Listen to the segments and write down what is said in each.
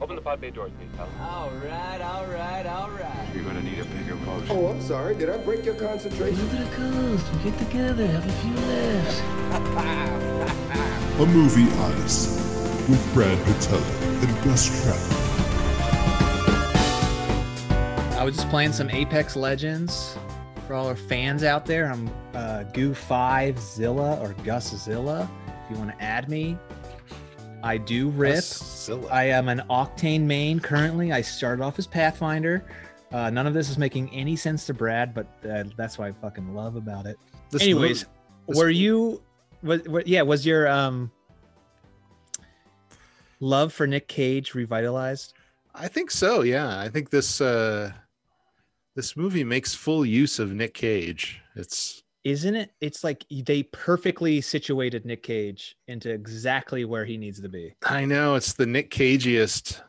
Open the pod bay doors, please, pal. All right, all right, all right. You're gonna need a bigger boat. Oh, I'm sorry. Did I break your concentration? Look at the coast. We get together, have a few laughs. A Movie Odyssey with Brad Patella and Gus Trout. I was just playing some Apex Legends for all our fans out there. I'm uh, Goo5 Zilla or Guszilla. If you want to add me, I do rip. Zilla. I am an Octane main currently. I started off as Pathfinder. Uh, none of this is making any sense to Brad, but uh, that's what I fucking love about it. This Anyways, movie- were you? Was, wa- yeah, was your um love for Nick Cage revitalized? I think so. Yeah, I think this uh this movie makes full use of Nick Cage. It's Isn't it? It's like they perfectly situated Nick Cage into exactly where he needs to be. I know it's the Nick Cageiest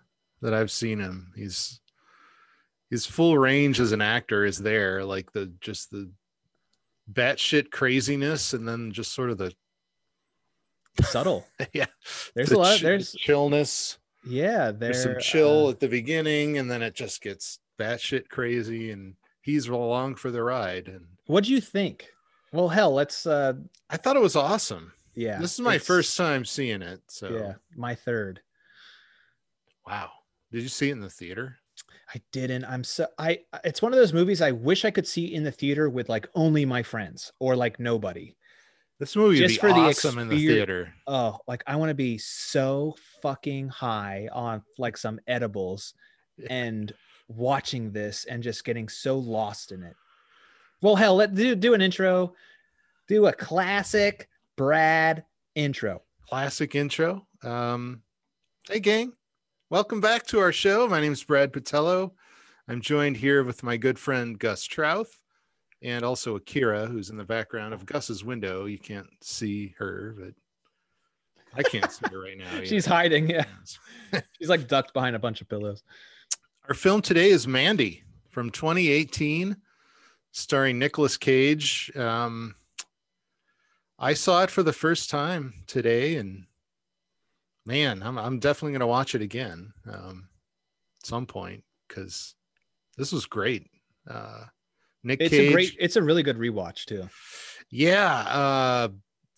that I've seen him. He's his full range as an actor is there, like the just the batshit craziness, and then just sort of the Subtle. yeah. There's the a lot. ch- There's chillness. yeah. There's some chill uh, at the beginning, and then it just gets batshit crazy, and he's along for the ride. And what do you think? Well, hell, let's. uh I thought it was awesome. Yeah. this is my first time seeing it. So Yeah, my third. wow. Did you see it in the theater? I didn't. I'm so I. It's one of those movies I wish I could see in the theater with like only my friends or like nobody. This movie would Just be for the awesome in the theater. Oh, like I want to be so fucking high on like some edibles and watching this and just getting so lost in it. Well, hell, let do do an intro. Do a classic Brad intro. Classic intro. Um, hey, gang. Welcome back to our show. My name is Brad Patello. I'm joined here with my good friend Gus Trouth and also Akira, who's in the background of Gus's window. You can't see her, but I can't see her right now. She's hiding. Yeah, she's like ducked behind a bunch of pillows. Our film today is Mandy from 2018, starring Nicolas Cage. Um, I saw it for the first time today, and man, I'm I'm definitely gonna watch it again um, at some point because this was great. Uh, Nick It's Cage, a great. It's a really good rewatch too. yeah, uh,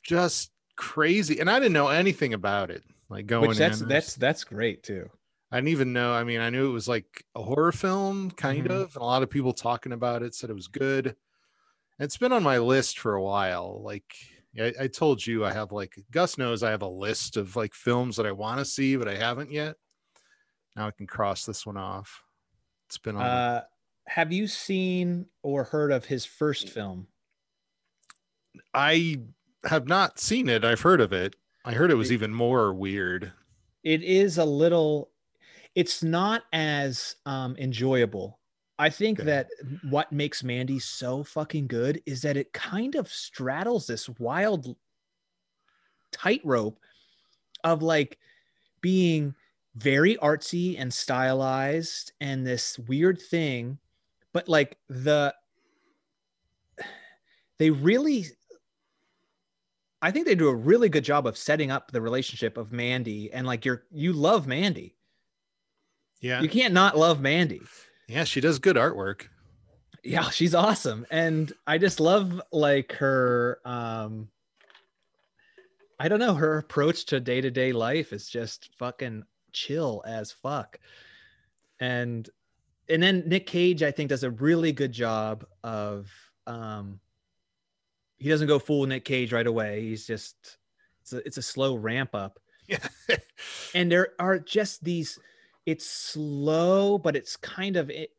just crazy, and I didn't know anything about it. Like going Which that's in, that's that's great too. I didn't even know. I mean, I knew it was like a horror film, kind Mhm. of, and a lot of people talking about it said it was good. And it's been on my list for a while. Like I, I told you, I have like Gus knows I have a list of like films that I want to see, but I haven't yet. Now I can cross this one off. It's been on. Uh, have you seen or heard of his first film? I have not seen it. I've heard of it. I heard it was even more weird. It is a little. It's not as um, enjoyable. I think Okay. that what makes Mandy so fucking good is that it kind of straddles this wild tightrope of like being very artsy and stylized and this weird thing, but like the they really I think they do a really good job of setting up the relationship of Mandy and like you're you love Mandy. Yeah. You can't not love Mandy. Yeah. She does good artwork. Yeah, she's awesome. And I just love like her um I don't know, her approach to day-to-day life is just fucking chill as fuck. And and then Nick Cage I think does a really good job of um he doesn't go full Nick Cage right away. He's just it's a, it's a slow ramp up. Yeah. and there are just these it's slow but it's kind of it,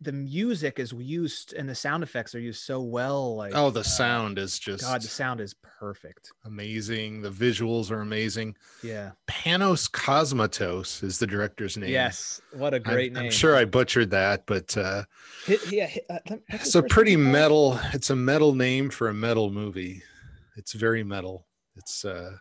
the music is used and the sound effects are used so well like oh, the uh, sound is just god the sound is perfect amazing. The visuals are amazing. yeah Panos Cosmatos is the director's name. yes what a I'm- great I'm, name sure I butchered that, but uh, Hit- yeah hit- uh, let- what's his it's a pretty metal. It's a metal name for a metal movie. It's very metal. It's uh,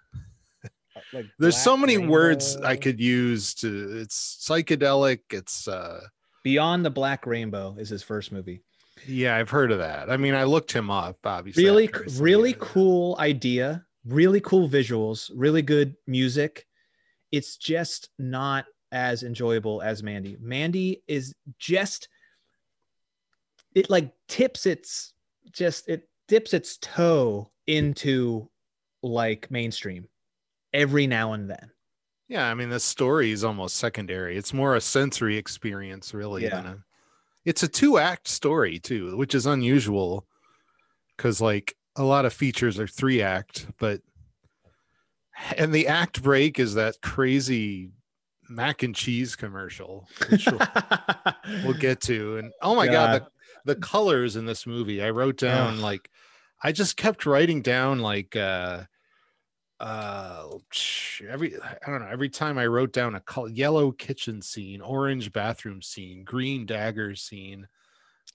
like there's so Black many words I could use to. It's psychedelic. It's uh, beyond the black rainbow is his first movie yeah, I've heard of that. I mean, I looked him up. Obviously, really after I c- saw really cool idea really cool visuals really good music it's just not as enjoyable as Mandy. Mandy is just it like tips its just it dips its toe into like mainstream every now and then. Yeah, I mean the story is almost secondary. It's more a sensory experience, really. Yeah. Than a, it's a two act story too, which is unusual because like a lot of features are three act, but and the act break is that crazy mac and cheese commercial, which we'll, we'll get to. And oh my god, the, the colors in this movie. I wrote down Ugh. like I just kept writing down like uh uh every i don't know every time i wrote down a color yellow kitchen scene orange bathroom scene green dagger scene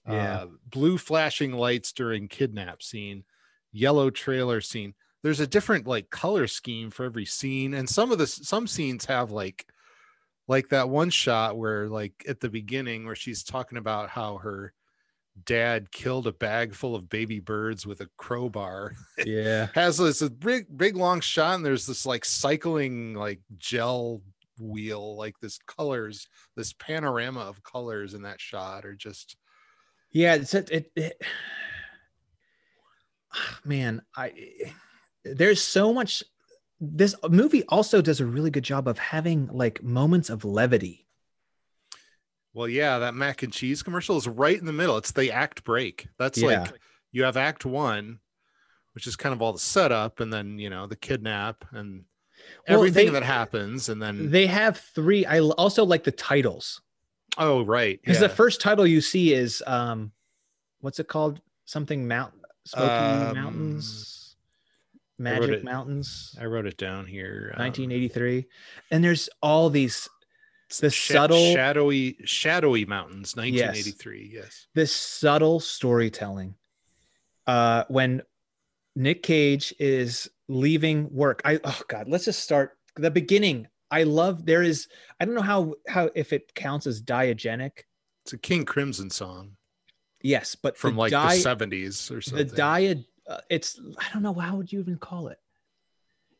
Yeah. uh, blue flashing lights during kidnap scene yellow trailer scene there's a different like color scheme for every scene and some of the some scenes have like like that one shot where like at the beginning where she's talking about how her dad killed a bag full of baby birds with a crowbar yeah. has this a big big long shot and there's this like cycling like gel wheel like this colors this panorama of colors in that shot are just Yeah, it's it, it, it man, I there's so much this movie also does a really good job of having like moments of levity. Well yeah that mac and cheese commercial is right in the middle it's the act break that's Yeah. like you have act one which is kind of all the setup and then you know the kidnap and Well, everything they- that happens and then They have three. I also like the titles oh right because yeah. the first title you see is um, what's it called? Something Mount Smoky Um, Mountains, I Magic it- Mountains, i wrote it down here um, 1983, and there's all these the sha- subtle- shadowy shadowy mountains 1983 yes. This subtle storytelling uh when nick cage is leaving work i oh god let's just start the beginning. I love there is i don't know how how if it counts as diagenic. It's a king crimson song. Yes but from the like di- the 70s or the something. dia uh, it's i don't know how would you even call it?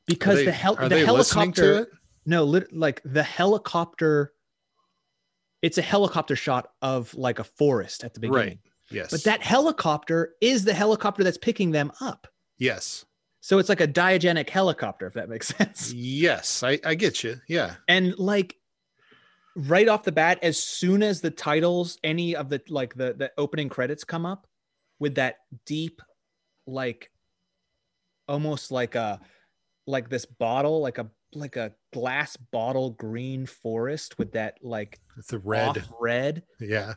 Because they- the hel- the they listening to helicopter? No lit- like the helicopter it's a helicopter shot of like a forest at the beginning. Right yes. But that helicopter is the helicopter that's picking them up. yes. So it's like a diagenic helicopter, if that makes sense. yes i i get you. Yeah. And like right off the bat, as soon as the titles, any of the like the the opening credits come up with that deep, like almost like a like this bottle, like a like a glass bottle green forest with that like it's a red red. yeah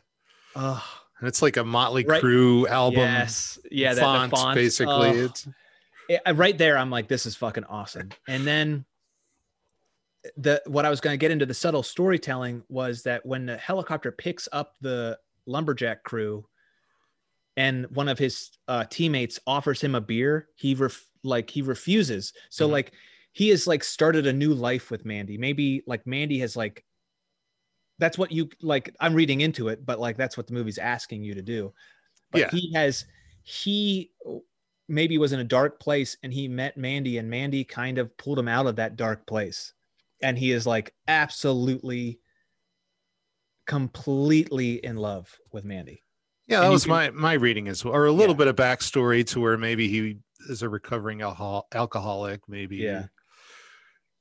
Oh, and it's like a motley Right. Crue album yes. Yeah, that font, the font. basically Oh. it's it- uh, right there i'm like this is fucking awesome and then the what i was going to get into the subtle storytelling was that when the helicopter picks up the lumberjack crew and one of his uh, teammates offers him a beer he ref- like he refuses so Mhm. like he has like started a new life with mandy maybe like mandy has like that's what you like i'm reading into it but like that's what the movie's asking you to do but Yeah. he has he maybe was in a dark place and he met mandy and mandy kind of pulled him out of that dark place and he is like absolutely completely in love with mandy yeah that was can- my my reading as well or a little Yeah. bit of backstory to where maybe he is a recovering alcohol- alcoholic maybe Yeah.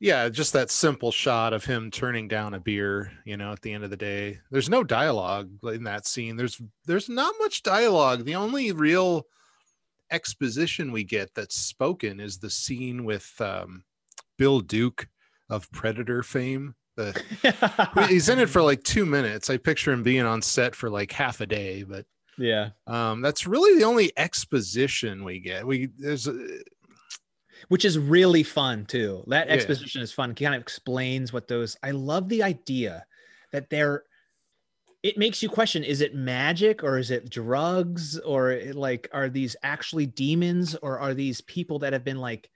Yeah just that simple shot of him turning down a beer you know at the end of the day. There's no dialogue in that scene. There's there's not much dialogue. The only real exposition we get that's spoken is the scene with um, bill duke of predator fame. The he's in it for like two minutes. I picture him being on set for like half a day but yeah. um that's really the only exposition we get. We there's a, which is really fun too. That Yeah. exposition is fun. It kind of explains what those. I love the idea that they're. It makes you question: Is it magic or is it drugs or it, like are these actually demons or are these people that have been like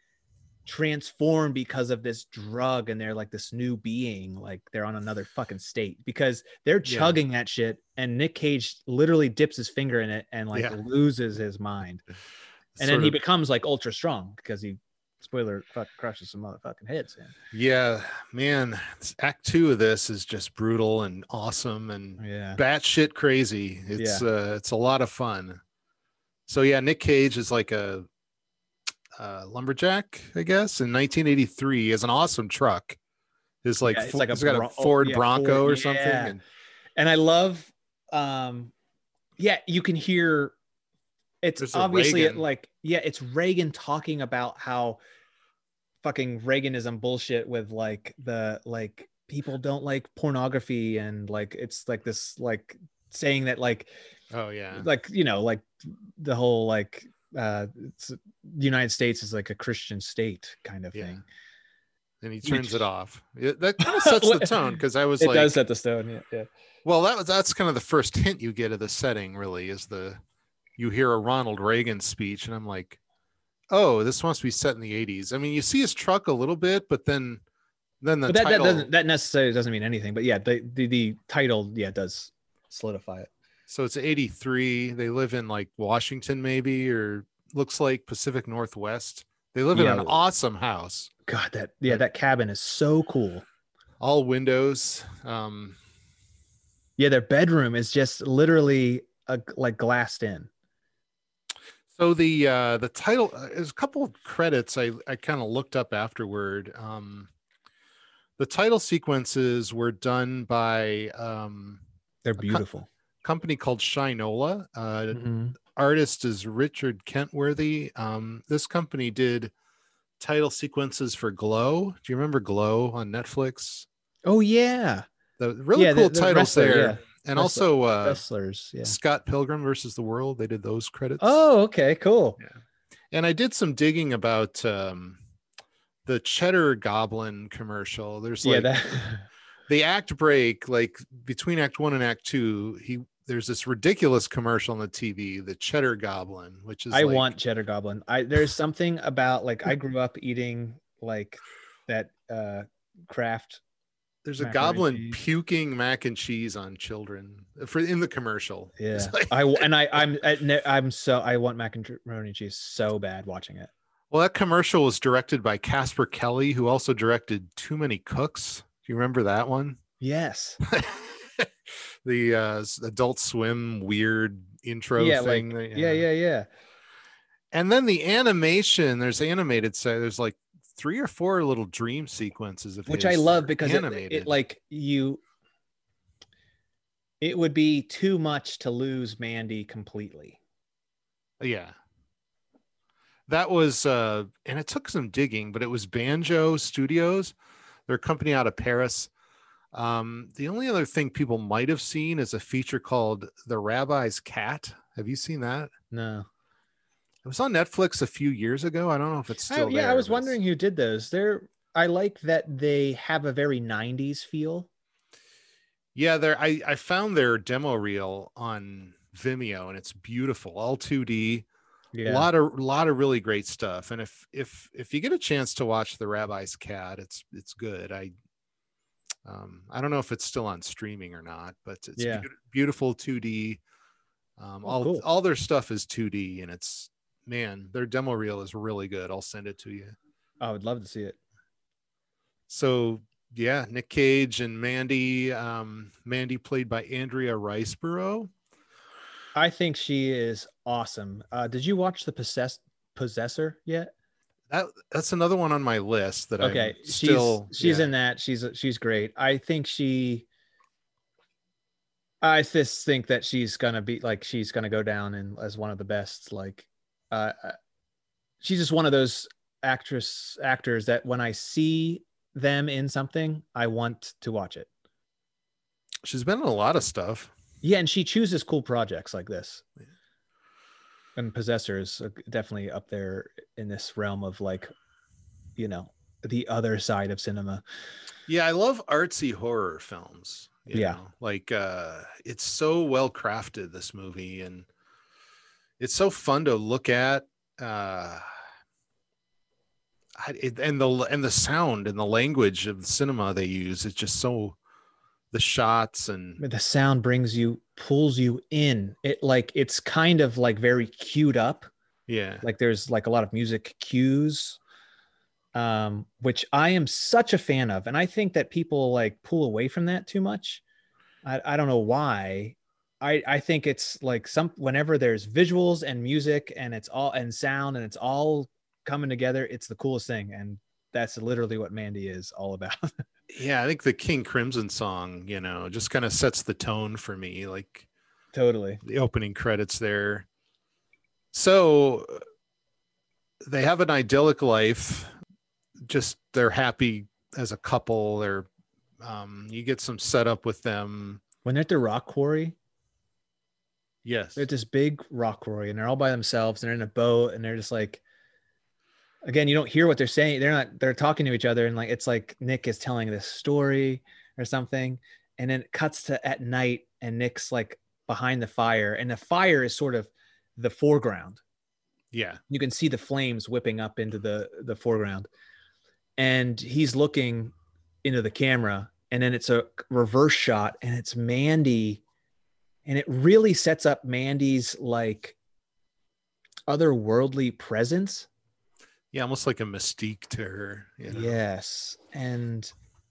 transformed because of this drug and they're like this new being like they're on another fucking state because they're Yeah. chugging that shit and Nick Cage literally dips his finger in it and like Yeah. loses his mind and then he becomes like ultra strong because he spoiler fuck crushes some motherfucking heads in. Yeah, man. Act two of this is just brutal and awesome and Yeah. batshit crazy. It's uh it's a lot of fun. So yeah, Nick Cage is like a, uh lumberjack, I guess, in 1983. He has an awesome truck. His like, Yeah, it's like a he's got a oh, Ford yeah, Bronco Ford, or something. yeah. And And I love um yeah, you can hear it's obviously like yeah, it's Reagan talking about how fucking Reaganism bullshit with like the like people don't like pornography and like it's like this like saying that like oh yeah. like you know like the whole like uh it's the united states is like a christian state kind of Yeah. thing And he turns Which- it off. It, that kind of sets the tone because I was it like, does set the stone yeah yeah Well, that was that's kind of the first hint you get of the setting, really, is the you hear a Ronald Reagan speech, and I'm like, oh, this must be set in the 80s. I mean, you see his truck a little bit, but then then the but that, that doesn't that necessarily doesn't mean anything but yeah the, the the title yeah does solidify it so it's 83. They live in like Washington, maybe, or looks like Pacific Northwest. They live in an awesome house, god that yeah that cabin is so cool all windows. Um, yeah their bedroom is just literally a, like glassed in So the uh the title uh, there's a couple of credits I I kind of looked up afterward. Um the title sequences were done by um they're co- beautiful company called Shynola. Uh Mhm. artist is Richard Kenworthy. Um this company did title sequences for Glow. Do you remember Glow on Netflix? oh yeah The really yeah cool the, the titles there. yeah. And Wrestler- also uh wrestlers yeah Scott Pilgrim versus the World. They did those credits. oh okay cool and I did some digging about um, the Cheddar Goblin commercial. There's yeah like that the act break, like between Act One and Act Two. He there's this ridiculous commercial on the TV, the Cheddar Goblin, which is I like- want cheddar goblin. I there's something about like I grew up eating like that uh Kraft. There's a goblin puking mac and cheese on children for in the commercial. Yeah. Like- I and I I'm I, I'm so I want macaroni and cheese so bad watching it. well, that commercial was directed by Casper Kelly, who also directed Too Many Cooks. Do you remember that one? Yes. the uh adult swim weird intro yeah, thing like that- yeah, yeah, yeah. and then the animation there's animated so there's like three or four little dream sequences of Which I love because it, it like you it would be too much to lose Mandy completely. yeah. That was uh and it took some digging but it was banjo studios they're a company out of paris. Um the only other thing people might have seen is a feature called the rabbi's cat. Have you seen that? No. It was on netflix a few years ago i don't know if it's I- still yeah, there, I was wondering who did those. They're I like that they have a very 90s feel. Yeah, there I I found their demo reel on Vimeo and it's beautiful, all 2D. A lot of lot of really great stuff. And if if if you get a chance to watch The Rabbi's Cat, it's it's good. I um I don't know if it's still on streaming or not, but it's Yeah. beau- beautiful 2D. Um Oh, all cool. all their stuff is 2D and it's man, their demo reel is really good. I'll send it to you. I would love to see it. So yeah, Nick Cage and Mandy. Um, Mandy played by Andrea Riseborough. I think she is awesome. Uh, did you watch the possess possessor yet? That that's another one on my list that Okay, I'm still she's she's yeah. in that. She's she's great. I think she. I just think that she's gonna be like she's gonna go down and as one of the best. Like, uh, uh, she's just one of those actress actors that when I see them in something, I want to watch it. She's been in a lot of stuff. Yeah, and she chooses cool projects like this. And Possessors definitely up there in this realm of like, you know, the other side of cinema. Yeah, I love artsy horror films. Yeah. know, like uh it's so well crafted this movie and it's so fun to look at. Uh it, and the and the sound and the language of the cinema they use is just so the shots and The sound brings you, pulls you in. It like it's kind of like very queued up. yeah Like there's like a lot of music cues. um, which I am such a fan of, and I think that people like pull away from that too much. I, I don't know why. I I think it's like some whenever there's visuals and music and it's all and sound and it's all coming together, it's the coolest thing, and that's literally what Mandy is all about. Yeah, I think the King Crimson song, you know, just kind of sets the tone for me. Like totally. the opening credits there. So they have an idyllic life. Just they're happy as a couple. They're um you get some setup with them. When they're at the rock quarry, Yes. they're at this big rock quarry and they're all by themselves and they're in a boat and they're just like again you don't hear what they're saying they're not they're talking to each other and like it's like nick is telling this story or something and then it cuts to at night and nick's like behind the fire and the fire is sort of the foreground yeah. you can see the flames whipping up into the the foreground and he's looking into the camera and then it's a reverse shot and it's mandy and it really sets up mandy's like otherworldly presence Yeah, almost like a mystique to her. You know? yes and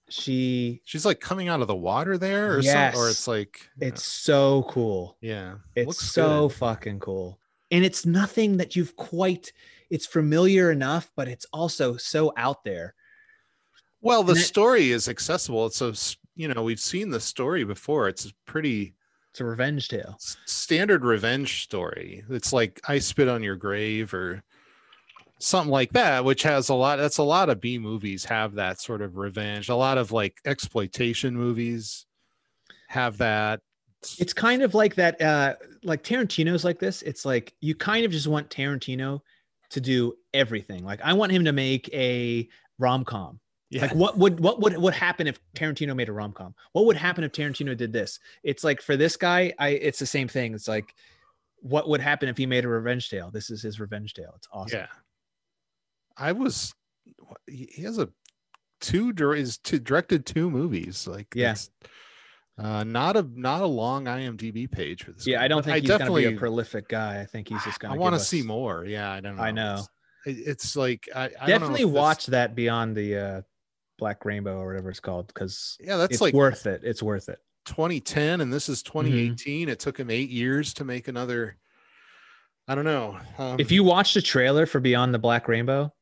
she She's like coming out of the water there or Yes. something. Or it's like it's so cool yeah. It's looks so good. fucking cool. And it's nothing that you've quite it's familiar enough, but it's also so out there. well, the and it- story is accessible. It's so you know, we've seen the story before. It's pretty It's a revenge tale. standard revenge story. It's like I spit on your grave or something like that, which has a lot. That's a lot of B movies have that sort of revenge. A lot of like exploitation movies have that. It's kind of like that uh like Tarantino's like this. It's like you kind of just want Tarantino to do everything. Like I want him to make a rom-com. Yeah, Like what would what would what happen if Tarantino made a rom-com? What would happen if Tarantino did this? It's like for this guy, I it's the same thing. It's like what would happen if he made a revenge tale? This is his revenge tale. It's awesome. yeah. I was. He has a two. Is two directed two movies. Like Yeah. Uh, not a not a long IMDb page for this. Yeah, guy, I don't think he's gonna be a prolific guy. I think he's just gonna. I want to give see more. Yeah, I don't know. I know. It's, it's like I, I don't know Definitely if this- watch that Beyond the uh, Black Rainbow or whatever it's called because Yeah, that's it's like worth it. It's worth it. 2010, and this is Mm-hmm. 2018. It took him eight years to make another. I don't know. Um, if you watch the trailer for Beyond the Black Rainbow,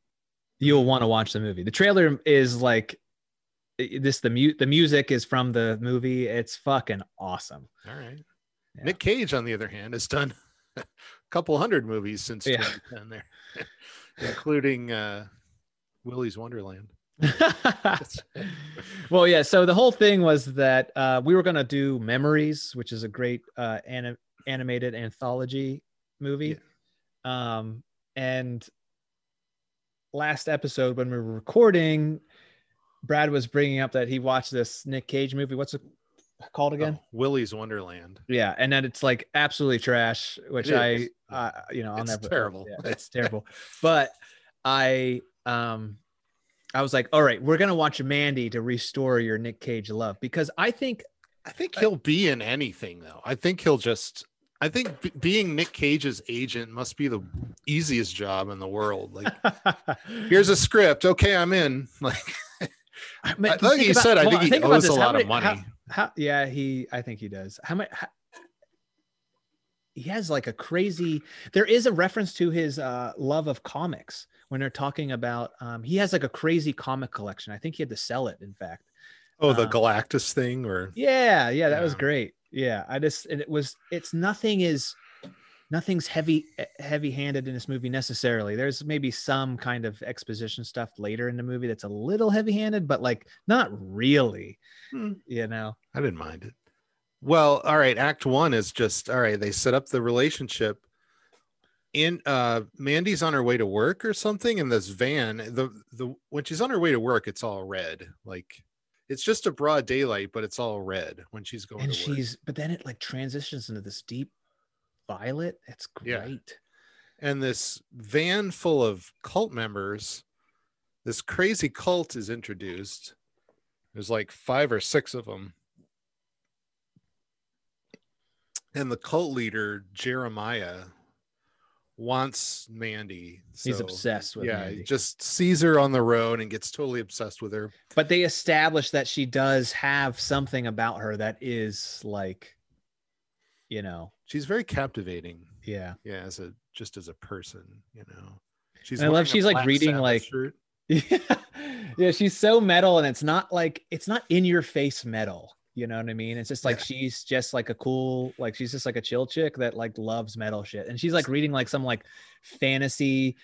you'll want to watch the movie. The trailer is like this. The mute. The music is from the movie. It's fucking awesome. all right. Yeah. Nick Cage, on the other hand, has done a couple hundred movies since Yeah. 2010 there, including uh, Willy's Wonderland. well, yeah. So the whole thing was that uh, we were gonna do Memories, which is a great uh, anim- animated anthology movie. Um, and last episode when we were recording, Brad was bringing up that he watched this Nick Cage movie. What's it called again? Oh, Willy's Wonderland. Yeah, and then it's like absolutely trash, which I, uh, you know, I'll It's never. terrible. Yeah, it's terrible. But I, um, I was like, all right, we're gonna watch Mandy to restore your Nick Cage love because I think I think he'll be in anything though. I think he'll just. I think b- being Nick Cage's agent must be the easiest job in the world. Like, here's a script. Okay, I'm in. Like, I mean, think like you about- said, I think he owes a this. Lot of many- how- money. How, yeah, he. I think he does. How much? How, he has like a crazy. There is a reference to his uh, love of comics when they're talking about. Um, he has like a crazy comic collection. I think he had to sell it. In fact. Oh, the uh, Galactus thing, or Yeah, yeah, that was great. Yeah, I just and it was. It's nothing is. Nothing's heavy heavy handed in this movie necessarily. There's maybe some kind of exposition stuff later in the movie that's a little heavy handed, but like not really. Hmm. You know. I didn't mind it. Well, all right. Act one is just all right. They set up the relationship. In uh, Mandy's on her way to work or something in this van. The the when she's on her way to work, it's all red. Like it's just a broad daylight, but it's all red when she's going and to work. she's but then it like transitions into this deep violet it's Yeah. great and this van full of cult members this crazy cult is introduced there's like five or six of them and the cult leader jeremiah wants Mandy. He's obsessed with yeah, Mandy. he just sees her on the road and gets totally obsessed with her. but they establish that she does have something about her that is like, you know, She's very captivating. yeah. Yeah, as a just as a person, you know. She's And I love she's, like, reading, like- shirt. Yeah. yeah, she's so metal and it's not like it's not in your face metal. You know what I mean? It's just like Yeah. she's just like a cool, like she's just like a chill chick that like loves metal shit. And she's like reading like some like fantasy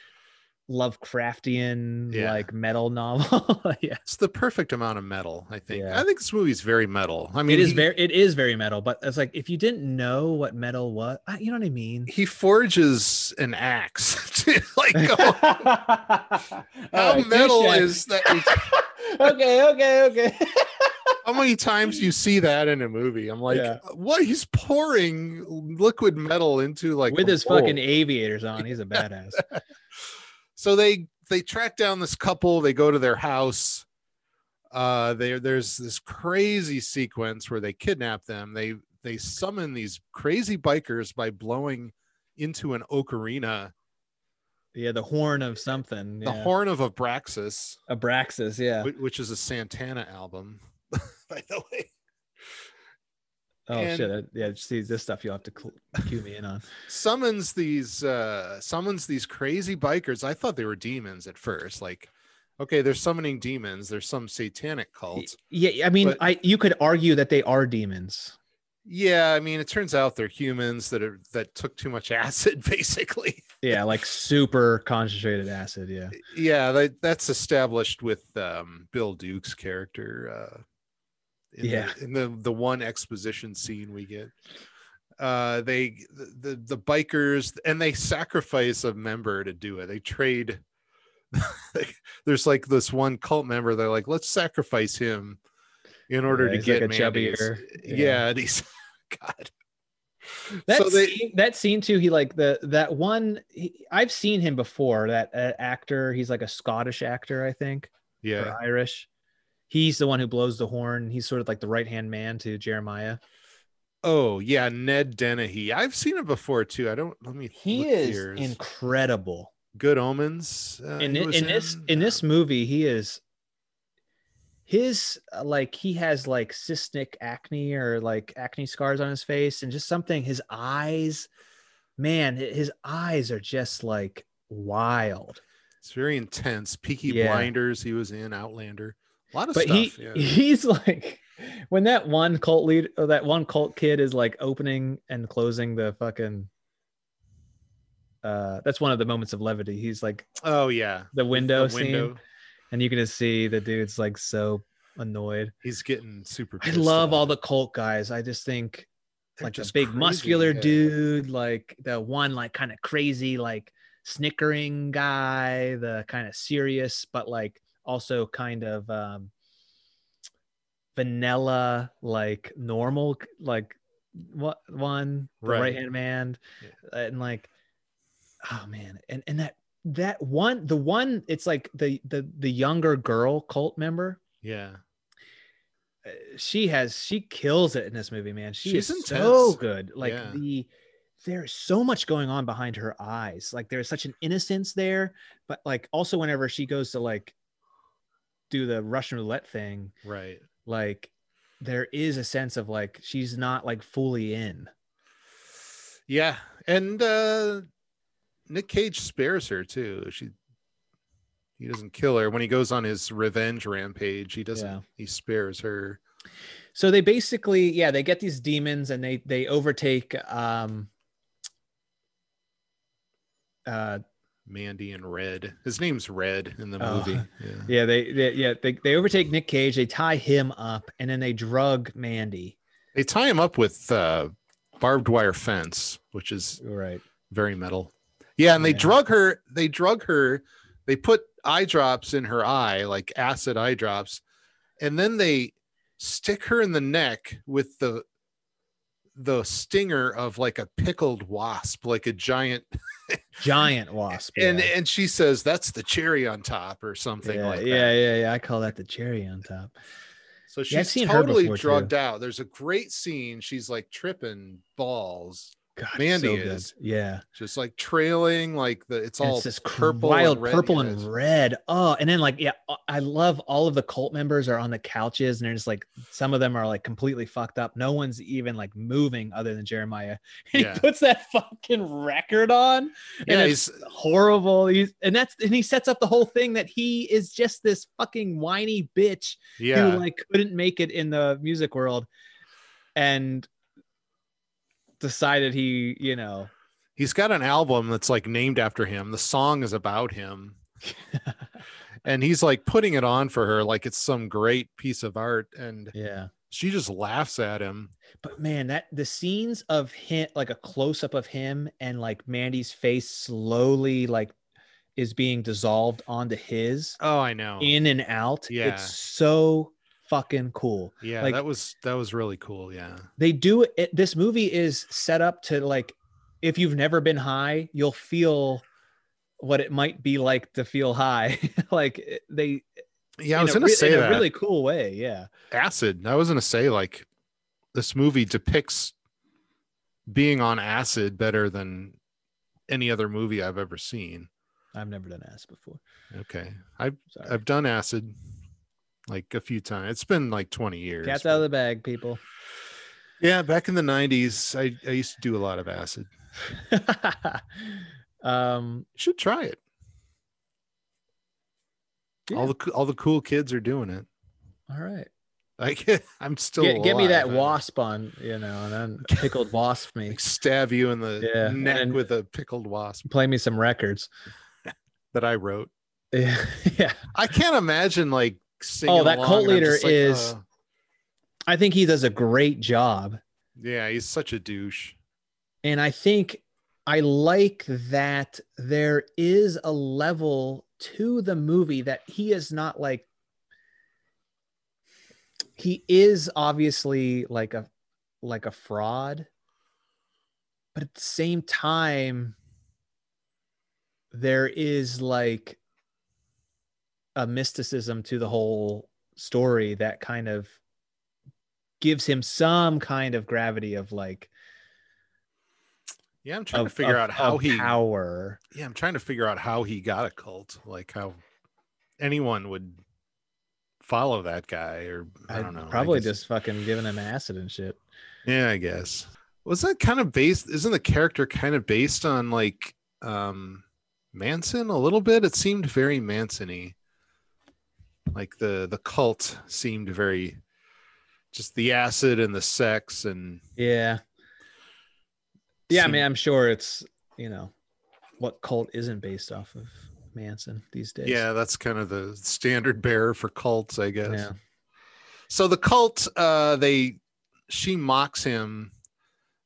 Lovecraftian Yeah. like metal novel. yeah. It's the perfect amount of metal, I think. Yeah. I think this movie's very metal. I mean, it is he- very it is very metal, but it's like if you didn't know what metal was, you know what I mean? he forges an axe to like go. How Alright, metal is that? okay, okay, okay. How many times you see that in a movie? I'm like, Yeah. what? He's pouring liquid metal into like With his bowl. fucking aviators on, he's a badass. so they they track down this couple they go to their house uh there there's this crazy sequence where they kidnap them they they summon these crazy bikers by blowing into an ocarina Yeah, the horn of something. the yeah. horn of abraxas Abraxas, yeah. which is a santana album by the way Oh and- shit! I- Yeah, see this stuff you'll have to cl- cue me in on. summons these uh summons these crazy bikers i thought they were demons at first like okay they're summoning demons there's some satanic cult Yeah, I mean, But- I you could argue that they are demons. Yeah, I mean, it turns out they're humans that are that took too much acid, basically. Yeah, like super concentrated acid. Yeah. Yeah, that, that's established with um, Bill Duke's character. Uh, in Yeah. the, in the the one exposition scene we get, uh, they the, the the bikers and they sacrifice a member to do it. They trade. there's like this one cult member. They're like, let's sacrifice him in order Yeah, to get like a chubbier- Yeah. yeah. and he's God. That So they- scene, that scene too. He like the that one. He, I've seen him before. That uh, actor. He's like a Scottish actor, I think, Yeah, or Irish. He's the one who blows the horn. He's sort of like the right hand man to Jeremiah. Oh yeah, Ned Dennehy. I've seen him before too. I don't. Let me. He is incredible. Good Omens. Uh, in, in this in this movie he is his uh, like he has like cystic acne or like acne scars on his face and just something his eyes man his eyes are just like wild It's very intense. Peaky Yeah. Blinders. He was in Outlander. A lot of but stuff. he yeah. he's like when that one cult lead or that one cult kid is like opening and closing the fucking uh that's one of the moments of levity he's like oh yeah. the window The scene window. and you can just see the dude's like so annoyed He's getting super. I love all off. the cult guys. I just think They're like the just big crazy, muscular yeah. dude, like the one like kind of crazy, like snickering guy, the kind of serious, but like also kind of um vanilla, like normal, like what one, Right. right hand man, and like oh man, and and that that one, the one, it's like the the the younger girl cult member Yeah. uh, she has she kills it in this movie man she She's so good like Yeah. the there's so much going on behind her eyes like there's such an innocence there but like also whenever she goes to like do the russian roulette thing Right. like there is a sense of like she's not like fully in Yeah, and uh Nick Cage spares her too. She he doesn't kill her when he goes on his revenge rampage. He doesn't. Yeah. He spares her. so they basically yeah they get these demons and they they overtake um uh Mandy and Red. His name's Red in the Oh. movie. Yeah. Yeah, they, they yeah they, they overtake Nick Cage, they tie him up, and then they drug Mandy. They tie him up with uh, barbed wire fence, which is Right. very metal. Yeah, and they Yeah. drug her. They drug her. They put eye drops in her eye, like acid eye drops, and then they stick her in the neck with the the stinger of like a pickled wasp, like a giant. Giant wasp. And yeah. and she says that's the cherry on top or something yeah, like yeah, that. yeah, yeah. Yeah. I call that the cherry on top. So she's her totally before, too. drugged out. There's a great scene. She's like tripping balls. God, Mandy so good. is. Yeah. just like trailing like the it's And all it's this purple wild and red. purple and red. Oh, and then like yeah, uh, I love all of the cult members are on the couches and they're just like some of them are like completely fucked up. No one's even like moving other than Jeremiah. And Yeah. he puts that fucking record on. yeah and he's it's horrible. He's and that's and he sets up the whole thing that he is just this fucking whiny bitch yeah who like couldn't make it in the music world and decided he, you know, he's got an album that's like named after him the song is about him and he's like putting it on for her like it's some great piece of art and yeah. she just laughs at him But man, that the scenes of him, like a close up of him and like Mandy's face slowly like is being dissolved onto his oh i know in and out. Yeah. It's so fucking cool. yeah like- that was that was really cool yeah They do it. This movie is set up to like, if you've never been high, you'll feel what it might be like to feel high. like eh, they, yeah i was a gonna say in that a really cool way. Yeah. acid i was gonna say like this movie depicts being on acid better than any other movie i've ever seen I've never done acid before. okay i've Sorry. i've done acid like a few times it's been like 20 years Cat's but- out of the bag, people. Yeah, back in the '90s, I, I used to do a lot of acid. um, You should try it. All the all the cool kids are doing it. all right. Like I'm still. Get, get me that wasp on, you know, and then pickled wasp me. Like stab you in the Yeah, neck with a pickled wasp Play me some records. that I wrote. Yeah. yeah. I can't imagine like. Oh, that cult leader like, is- "Uh." I think he does a great job. yeah, he's such a douche. And I think I like that there is a level to the movie that he is not like he is obviously like a like a fraud but at the same time there is like a mysticism to the whole story that kind of gives him some kind of gravity of like Yeah, I'm trying of, to figure of- out how he. power Yeah, I'm trying to figure out how he got a cult. Like how anyone would follow that guy, or I don't know. Probably just fucking giving him acid and shit. Yeah, I guess. Was that kind of based? Isn't the character kind of based on like um Manson a little bit? It seemed very Manson-y. Like the the cult seemed very just the acid and the sex and Yeah. Yeah, I mean, I'm sure it's, you know, what cult isn't based off of Manson these days. yeah, that's kind of the standard bearer for cults, I guess. Yeah. So the cult, uh, they she mocks him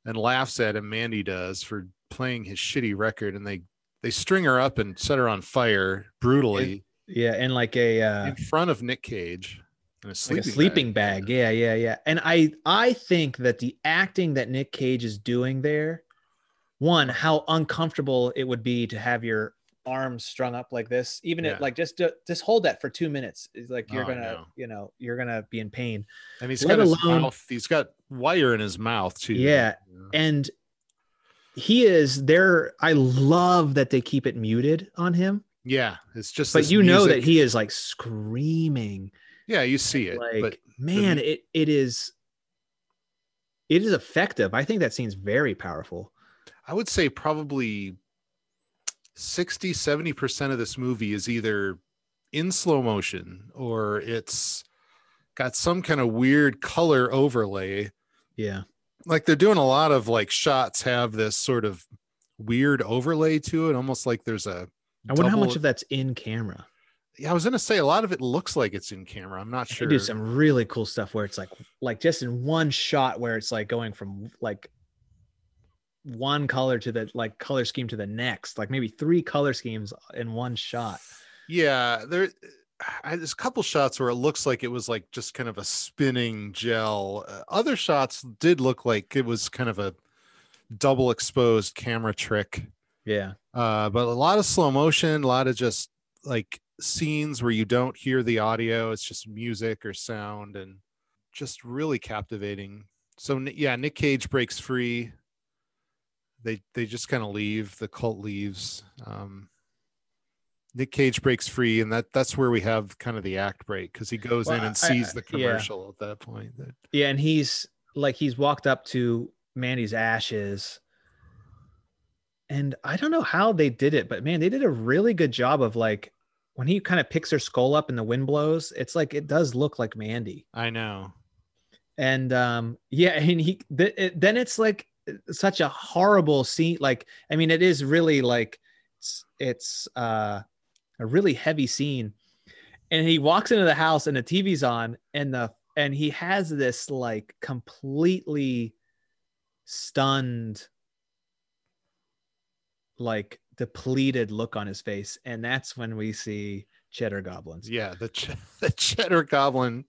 and laughs at him. Mandy does for playing his shitty record, and they they string her up and set her on fire brutally Yeah. And like a, uh, in front of Nick Cage. In a like sleeping, a sleeping bag. Yeah. Yeah. Yeah. And I, I think that the acting that Nick Cage is doing there, one, how uncomfortable it would be to have your arms strung up like this, even Yeah. if like just, just hold that for two minutes. It's like you're Oh, gonna, know. you know, you're gonna be in pain. and he's let got his mouth. He's got wire in his mouth too. Yeah. and he is there i love that they keep it muted on him yeah. It's just. but you know that he is like screaming Yeah, you see it, like but man it it is it is effective i think that scene's very powerful I would say probably 60, 70% of this movie is either in slow motion or it's got some kind of weird color overlay. yeah Like they're doing a lot of like shots have this sort of weird overlay to it, almost like there's a. i wonder how much of that's in camera Yeah, I was gonna say a lot of it looks like it's in camera. I'm not sure. they do some really cool stuff where it's like like just in one shot where it's like going from like one color to the like color scheme to the next like maybe three color schemes in one shot Yeah, there. I, there's a couple shots where it looks like it was like just kind of a spinning gel. Uh, other shots did look like it was kind of a double exposed camera trick. yeah Uh, but a lot of slow motion, a lot of just like scenes where you don't hear the audio. It's just music or sound, and just really captivating. So yeah, Nick Cage breaks free. they they just kind of leave. The cult leaves. Um, Nick Cage breaks free, and that that's where we have kind of the act break because he goes Well, in and sees the I- yeah. commercial at that point. Yeah, and he's like he's walked up to Mandy's ashes. And I don't know how they did it, but man, they did a really good job of like when he kind of picks her skull up and the wind blows, it's like it does look like Mandy. I know. And um yeah, and he th- it, then it's like such a horrible scene like I mean it is really like it's, it's uh a really heavy scene. And he walks into the house and the TV's on and the and he has this like completely stunned like depleted look on his face and that's when we see cheddar goblins Yeah, the ch- the cheddar goblin.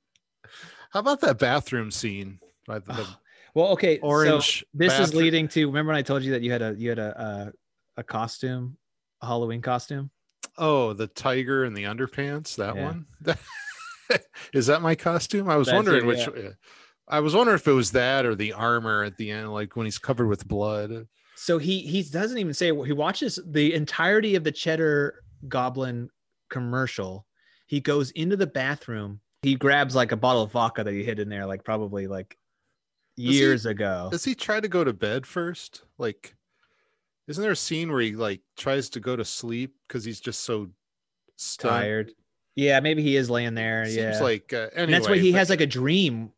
How about that bathroom scene? By the, Oh, well okay so orange. this is leading to remember when i told you that you had a you had a a, a costume a halloween costume Oh, the tiger and the underpants. That Yeah. one. is that my costume? I was That's wondering it, which. yeah. I was wondering if it was that or the armor at the end, like when he's covered with blood. So he he doesn't even say he watches the entirety of the cheddar goblin commercial he goes into the bathroom he grabs like a bottle of vodka that he hid in there like probably like he- years ago Does he try to go to bed first? Like, isn't there a scene where he like tries to go to sleep because he's just so stunned? tired yeah maybe he is laying there Seems yeah like uh, anyway. and that's why he but- has like a dream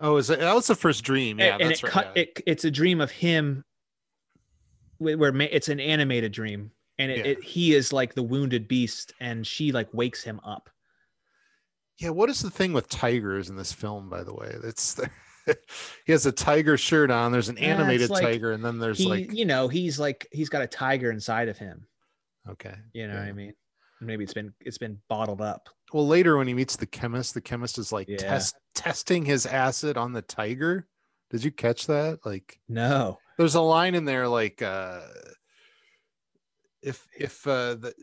Oh, is that, that was the first dream? Yeah, and, and that's it right. cut yeah. it, it's a dream of him where it's an animated dream and it, Yeah. it he is like the wounded beast and she like wakes him up Yeah, what is the thing with tigers in this film? By the way, it's he has a tiger shirt on. There's an Yeah, animated like tiger, and then there's he like you know he's like he's got a tiger inside of him okay. you know what i mean maybe it's been it's been bottled up Well, later when he meets the chemist, the chemist is like Yeah. test testing his acid on the tiger. Did you catch that? Like, no there's a line in there like, uh if if uh the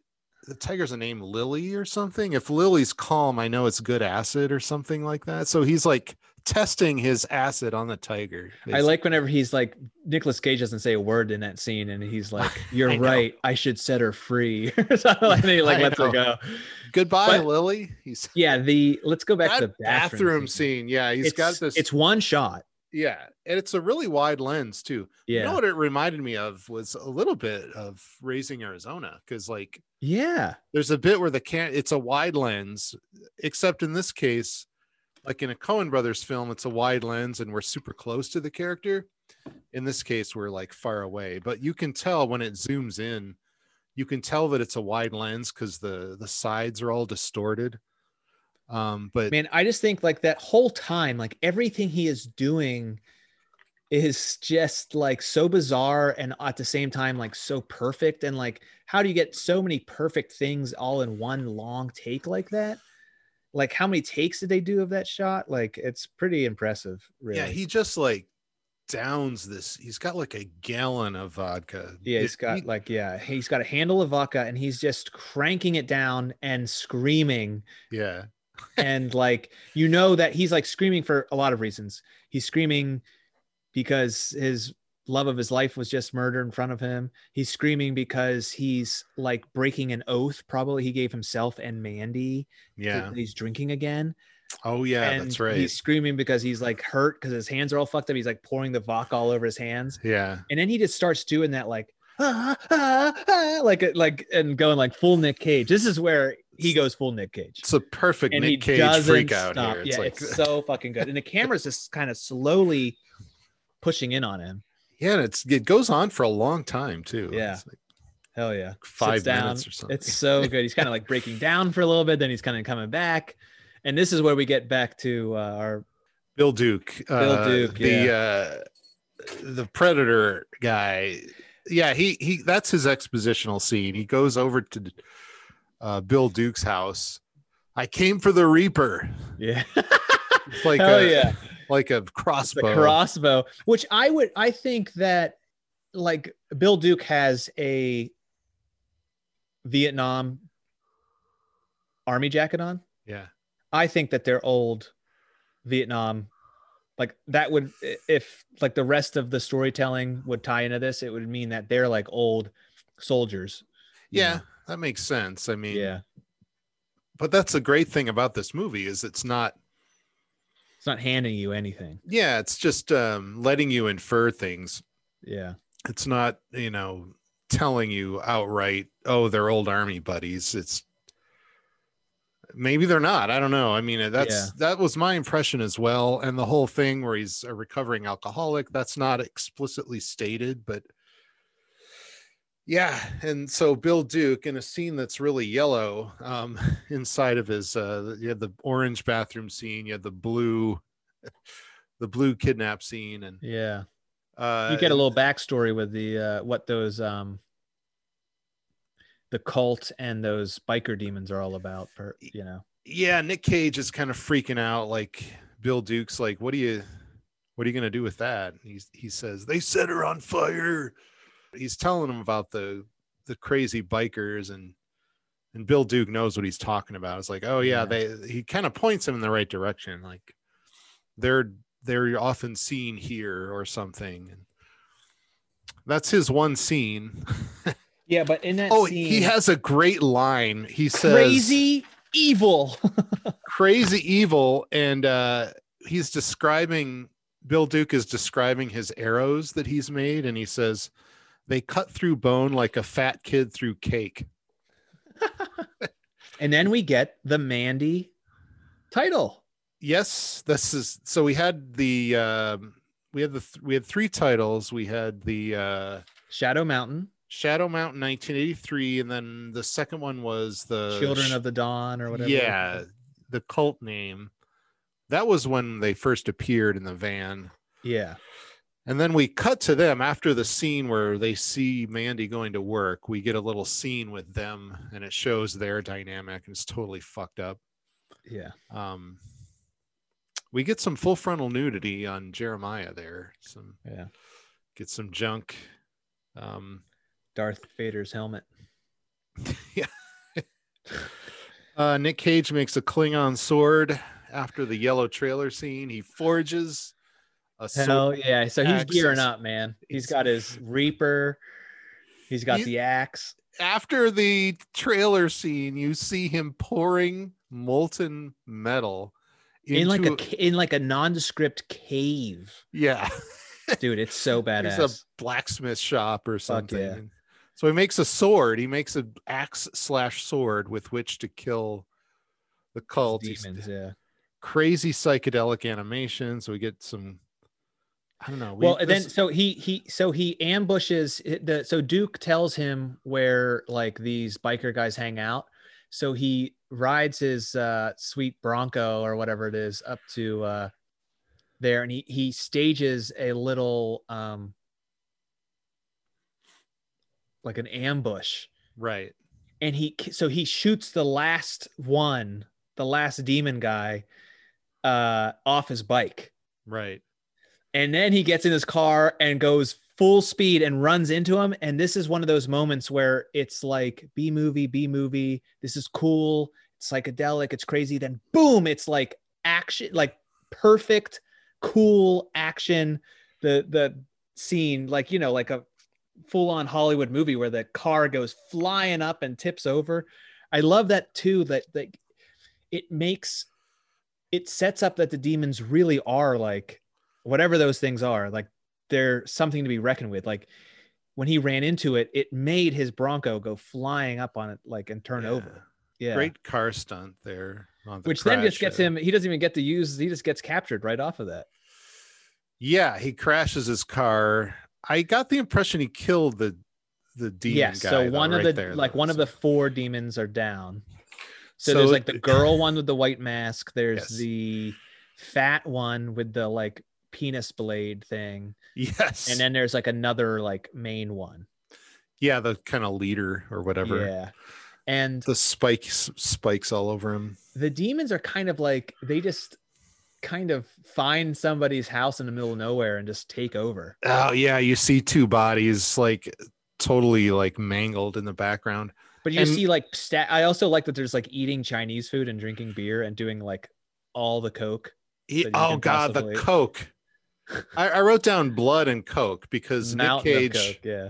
the tiger's a name Lily or something. If Lily's calm, I know it's good acid or something like that. So he's like testing his acid on the tiger. i like whenever he's like Nicolas cage doesn't say a word in that scene and he's like you're I right i should set her free or something he like I lets her go goodbye, but- Lily. He's yeah the let's go back to the bathroom, bathroom, scene. Yeah, he's it's, got this. it's one shot yeah, and it's a really wide lens too. yeah You know what it reminded me of was a little bit of Raising Arizona because like yeah there's a bit where the can it's a wide lens, except in this case, like in a Coen Brothers film, it's a wide lens and we're super close to the character. In this case, we're like far away, but you can tell when it zooms in, you can tell that it's a wide lens because the the sides are all distorted. Um, but man i just think like that whole time like everything he is doing is just like so bizarre and at the same time like so perfect. And like how do you get so many perfect things all in one long take like that? Like how many takes did they do of that shot? Like it's pretty impressive really. Yeah, he just like downs this. He's got like a gallon of vodka. yeah he's got he- like yeah he's got a handle of vodka and he's just cranking it down and screaming yeah, and like you know that he's like screaming for a lot of reasons. He's screaming because his love of his life was just murdered in front of him. He's screaming because he's like breaking an oath probably he gave himself and mandy yeah. he's drinking again. Oh yeah, and that's right. he's screaming because he's like hurt because his hands are all fucked up. He's like pouring the vodka all over his hands. Yeah, and then he just starts doing that like ah, ah, ah, like like and going like full nick cage. This is where he goes full nick cage it's a perfect and Nick Cage freak out stop. here. It's yeah, like it's so fucking good. And the camera's just kind of slowly pushing in on him. yeah, and it's it goes on for a long time too. Yeah. It's like Hell yeah. five down. minutes or something. It's so good. He's kind of like breaking down for a little bit, then he's kind of coming back. And this is where we get back to uh, our Bill Duke. Bill uh, Duke, the uh, the Predator guy. Yeah, he he. That's his expositional scene. He goes over to uh, Bill Duke's house. I came for the Reaper. yeah. It's like Hell a, yeah. like a crossbow. crossbow, which I would I think that like Bill Duke has a Vietnam army jacket on. yeah, I think that they're old Vietnam like that would if like the rest of the storytelling would tie into this, it would mean that they're like old soldiers. Yeah, know? That makes sense. I mean, Yeah. but that's the great thing about this movie is it's not It's not handing you anything. yeah, it's just um letting you infer things. Yeah. It's not, you know, telling you outright, oh, they're old army buddies. It's maybe they're not. I don't know. I mean, that's Yeah. that was my impression as well. And the whole thing where he's a recovering alcoholic, that's not explicitly stated, but yeah. And so Bill Duke in a scene that's really yellow, um, inside of his uh you had the orange bathroom scene, you had the blue the blue kidnap scene and Yeah. uh You get a little backstory with the uh what those um the cult and those biker demons are all about per you know. yeah nick cage is kind of freaking out like bill duke's like what are you what are you going to do with that he's, he says they set her on fire he's telling him about the the crazy bikers and and bill duke knows what he's talking about it's like oh yeah, Yeah. they he kind of points him in the right direction like they're they're often seen here or something and that's his one scene Yeah, but in that oh he has a great line he says crazy evil. crazy evil and uh he's describing bill duke is describing his arrows that he's made and he says they cut through bone like a fat kid through cake and then we get the Mandy title. yes this is so we had the um we had the th- we had three titles we had the uh Shadow Mountain, shadow mountain 1983 and then the second one was the Children of the Dawn or whatever. yeah the cult name that was when they first appeared in the van Yeah. And then we cut to them after the scene where they see Mandy going to work. We get a little scene with them and it shows their dynamic and it's totally fucked up. Yeah. Um, we get some full frontal nudity on Jeremiah there. Some Yeah. get some junk. Um, Darth Vader's helmet. uh, Nick Cage makes a Klingon sword after the yellow trailer scene. He forges a Hell yeah. So he's gearing up, man. He's got his Reaper. He's got He- the axe. after the trailer scene, you see him pouring molten metal In like a ca- in like a nondescript cave. yeah, Dude, it's so there's It's a blacksmith shop or something. yeah. So he makes a sword. He makes an axe slash sword with which to kill the cult. Demons, yeah. Crazy psychedelic animation. So we get some. I don't know. we- well and then so he he so he ambushes the so duke tells him where like these biker guys hang out so he rides his uh sweet bronco or whatever it is up to uh there and he he stages a little um like an ambush right. and he so he shoots the last one the last demon guy uh off his bike Right. And then he gets in his car and goes full speed and runs into him. And this is one of those moments where it's like b movie b movie. This is cool. It's psychedelic. It's crazy. Then boom it's like action like perfect cool action. The the scene like you know like a full on hollywood movie where the car goes flying up and tips over. I love that too that that it makes it sets up that the demons really are like whatever those things are like they're something to be reckoned with like when he ran into it it made his bronco go flying up on it like and turn over yeah Great car stunt there. the which then just gets him he doesn't even get to use he just gets captured right off of that Yeah, he crashes his car. I got the impression he killed the the demon guy. so though, one of right the there, like though, one of the four demons are down so, there's like the girl one with the white mask there's Yes. the fat one with the like penis blade thing yes, and then there's like another like main one yeah, the kind of leader or whatever. yeah and The spikes spikes all over him. the demons are kind of like they just kind of find somebody's house in the middle of nowhere and just take over Oh yeah, you see two bodies like totally like mangled in the background. but you And- see like stat i also like that there's like eating chinese food and drinking beer and doing like all the coke He- oh god, the coke. I, I wrote down blood and coke because Nick mountain of Cage coke, yeah.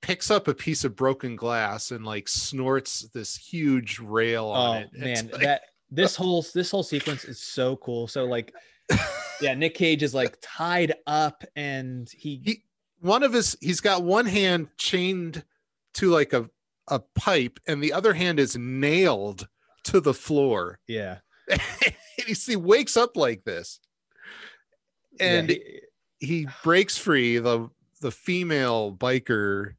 picks up a piece of broken glass and like snorts this huge rail on Oh it. It's man, like- that this whole this whole sequence is so cool. So like, yeah, Nick Cage is like tied up, and he, he one of his he's got one hand chained to like a a pipe and the other hand is nailed to the floor. yeah, and he, he wakes up like this. And yeah, he- he breaks free. The the female biker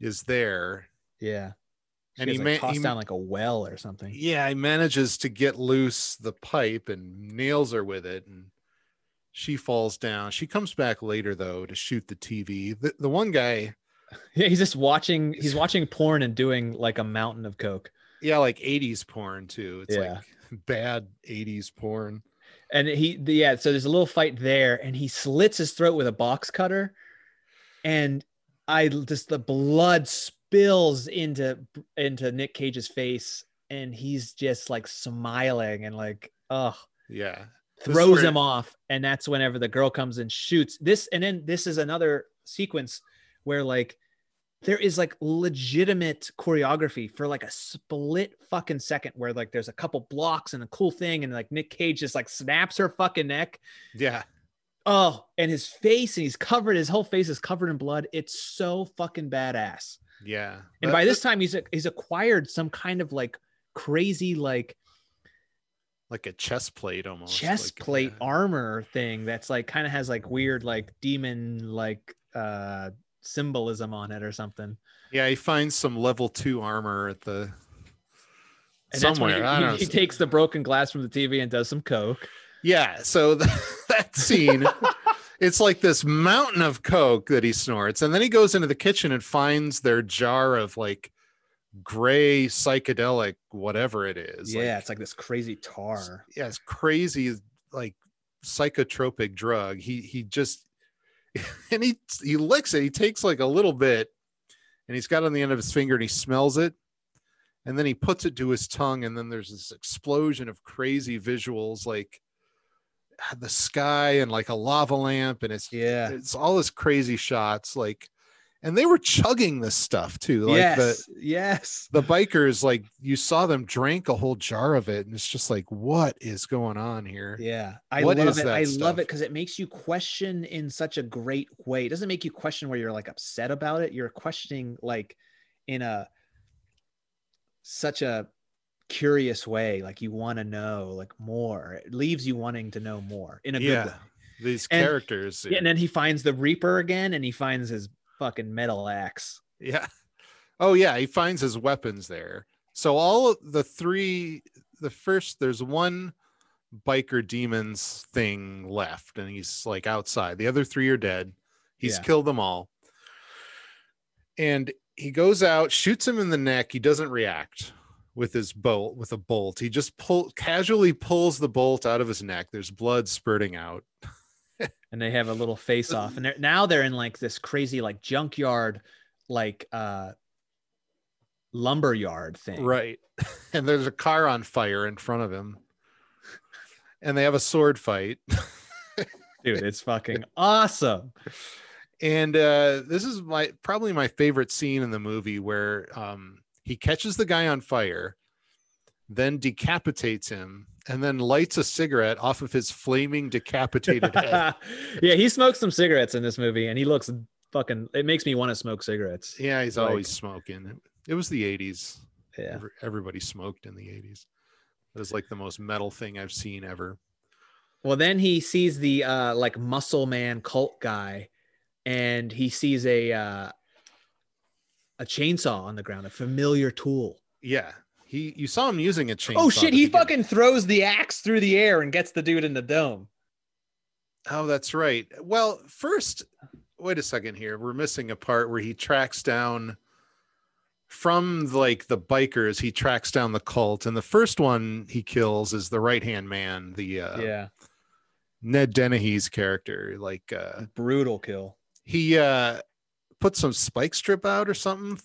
is there. yeah, And and he he ma- he- down like a well or something. Yeah, he manages to get loose the pipe and nails her with it. And she falls down. She comes back later though to shoot the TV. The, the one guy, Yeah, he's just watching. He's watching porn and doing like a mountain of coke. yeah, like 80s porn too. It's Yeah. like bad 80s porn. And he the, yeah so there's a little fight there and he slits his throat with a box cutter. And i just the blood spills into into nick cage's face and he's just like smiling and like oh Yeah. Throws him off and that's whenever the girl comes and shoots. This and then this is another sequence where like there is like legitimate choreography for like a split fucking second where like there's a couple blocks and a cool thing and like Nick Cage just like snaps her fucking neck. Yeah. Oh, and his face and he's covered his whole face is covered in blood. It's so fucking badass. Yeah. And by this time he's he's acquired some kind of like crazy like like a chest plate almost. chest like, plate yeah. armor thing that's like kind of has like weird like demon like uh symbolism on it or something. Yeah, he finds some level two armor at the And that's when somewhere. he, he, he takes the broken glass from the TV and does some coke. Yeah, so th- that scene, it's like this mountain of coke that he snorts, and then he goes into the kitchen and finds their jar of like gray psychedelic whatever it is. yeah, it's like this crazy tar. yeah, it's crazy like psychotropic drug. He he just and he he licks it. He takes like a little bit, and he's got it on the end of his finger, and he smells it, and then he puts it to his tongue, and then there's this explosion of crazy visuals like the sky and like a lava lamp, and it's Yeah. it's all this crazy shots like, and they were chugging this stuff too, like the yes. yes. the bikers like you saw them drink a whole jar of it and it's just like what is going on here Yeah. I What love it. I love it because it makes you question in such a great way. It doesn't make you question where you're like upset about it. You're questioning like in a such a curious way. Like you want to know like more. It leaves you wanting to know more in a good way. yeah these And- characters Yeah, and then he finds the Reaper again, and he finds his fucking metal axe. yeah. Oh yeah he finds his weapons there. So all the three the first there's one biker demons thing left and he's like outside. The other three are dead. He's Yeah. killed them all. And he goes out shoots him in the neck. He doesn't react with his bolt with a bolt. He just pull casually pulls the bolt out of his neck. There's blood spurting out and they have a little face off. And they're now they're in like this crazy like junkyard like uh lumber yard thing. Right. And there's a car on fire in front of him. And they have a sword fight. Dude it's fucking awesome. And uh this is my probably my favorite scene in the movie where um he catches the guy on fire then decapitates him and then lights a cigarette off of his flaming decapitated head. Yeah he smokes some cigarettes in this movie and he looks fucking it makes me want to smoke cigarettes. Yeah he's Like- always smoking. It was the 80s yeah. Everybody smoked in the 80s it was like the most metal thing i've seen ever. Well then he sees the uh like muscle man cult guy and he sees a uh a chainsaw on the ground a familiar tool. Yeah he you saw him using a chainsaw oh shit he fucking throws the axe through the air and gets the dude in the dome Oh, that's right. Well, first, wait a second here. We're missing a part where he tracks down from like the bikers, he tracks down the cult. And the first one he kills is the right hand man, the uh, yeah Ned Dennehy's character. Like uh, brutal kill he uh, put some spike strip out or something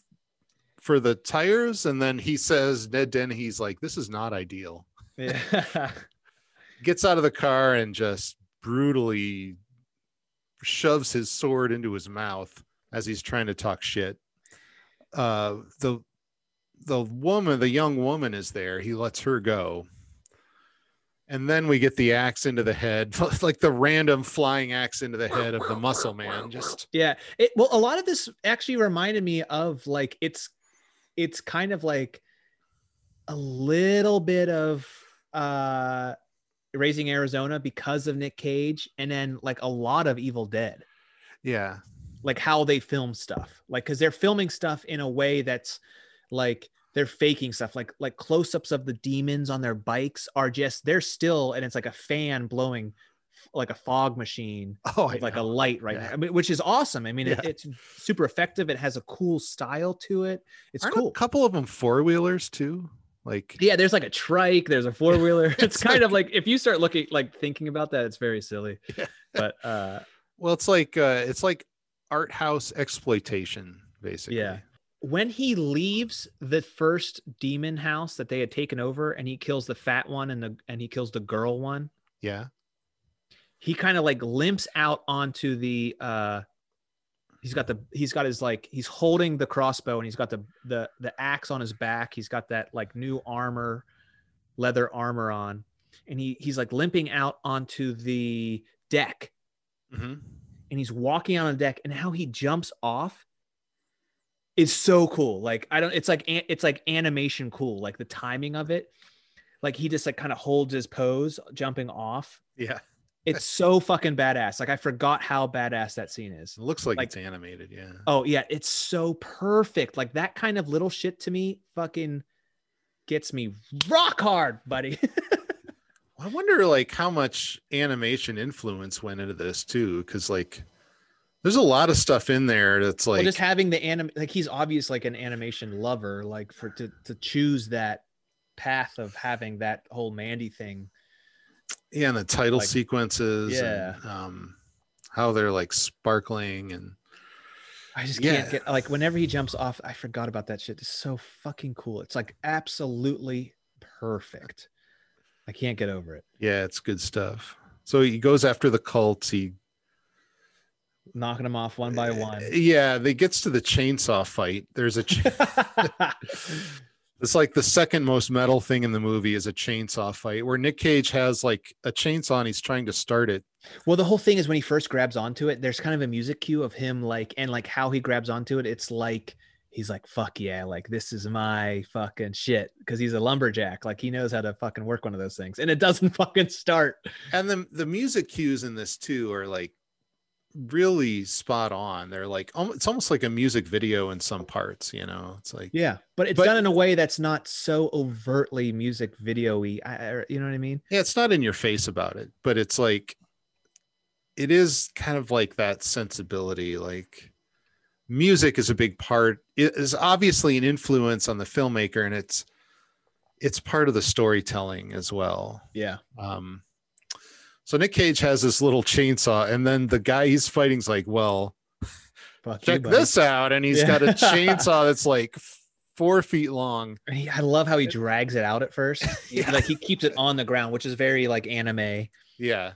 for the tires. And then he says, Ned Dennehy's like, this is not ideal. Yeah. gets out of the car and just brutally shoves his sword into his mouth as he's trying to talk shit. Uh, the the woman, the young woman, is there. He lets her go, and then we get the axe into the head, like the random flying axe into the head of the muscle man. Just Yeah. It, well, a lot of this actually reminded me of like it's it's kind of like a little bit of uh raising Arizona because of Nick Cage and then like a lot of Evil Dead. yeah, Like how they film stuff. Like cuz they're filming stuff in a way that's like they're faking stuff like like close-ups of the demons on their bikes are just they're still and it's like a fan blowing like a fog machine oh, like a light right Yeah. now, I mean, which is awesome. I mean, it, it's super effective. It has a cool style to it. It's Aren't cool. A couple of them four wheelers too. Like yeah, there's like a trike. There's a four wheeler. it's It's kind of like if you start looking, like thinking about that, it's very silly. Yeah. But uh, Well, it's like uh it's like art house exploitation, basically. Yeah. when he leaves the first demon house that they had taken over, and he kills the fat one and the and he kills the girl one, Yeah. He kind of like limps out onto the uh he's got the he's got his like he's holding the crossbow and he's got the the the axe on his back. He's got that like new armor leather armor on. And he he's like limping out onto the deck. Hmm and he's walking on the deck and how he jumps off is so cool. Like i don't it's like it's like animation cool like the timing of it. Like he just like kind of holds his pose jumping off. Yeah. It's so fucking badass. Like I forgot how badass that scene is. It looks like, Like- it's animated. Yeah. Oh yeah, it's so perfect. Like that kind of little shit to me fucking gets me rock hard, buddy. I wonder like how much animation influence went into this too, because like there's a lot of stuff in there that's well, like just having the anim like he's obvious like an animation lover, like for to to choose that path of having that whole Mandy thing. Yeah, and the title like- sequences, Yeah. and, um, how they're like sparkling and I just can't get like whenever he jumps off, I forgot about that shit. It's so fucking cool. It's like absolutely perfect. I can't get over it. yeah, it's good stuff. So he goes after the cult. He Knocking them off one by one. yeah, they gets to the chainsaw fight. There's a ch- it's like the second most metal thing in the movie is a chainsaw fight where Nick Cage has like a chainsaw and he's trying to start it. well, the whole thing is when he first grabs onto it, there's kind of a music cue of him like and like how he grabs onto it. It's like he's like, fuck yeah, like this is my fucking shit. Cause he's a lumberjack. Like he knows how to fucking work one of those things. And it doesn't fucking start. And the the music cues in this too are like really spot on. They're like it's almost like a music video in some parts, you know. It's like Yeah. But it's But- done in a way that's not so overtly music video-y. I, I- you know what I mean? yeah, it's not in your face about it, but it's like it is kind of like that sensibility like music is a big part it is obviously an influence on the filmmaker and it's it's part of the storytelling as well Yeah. um so nick cage has this little chainsaw and then the guy he's fighting's like well Fuck check buddy. this out and he's Yeah. got a chainsaw that's like four feet long And he- I love how he drags it out at first. Yeah. Like he keeps it on the ground, which is very like anime. yeah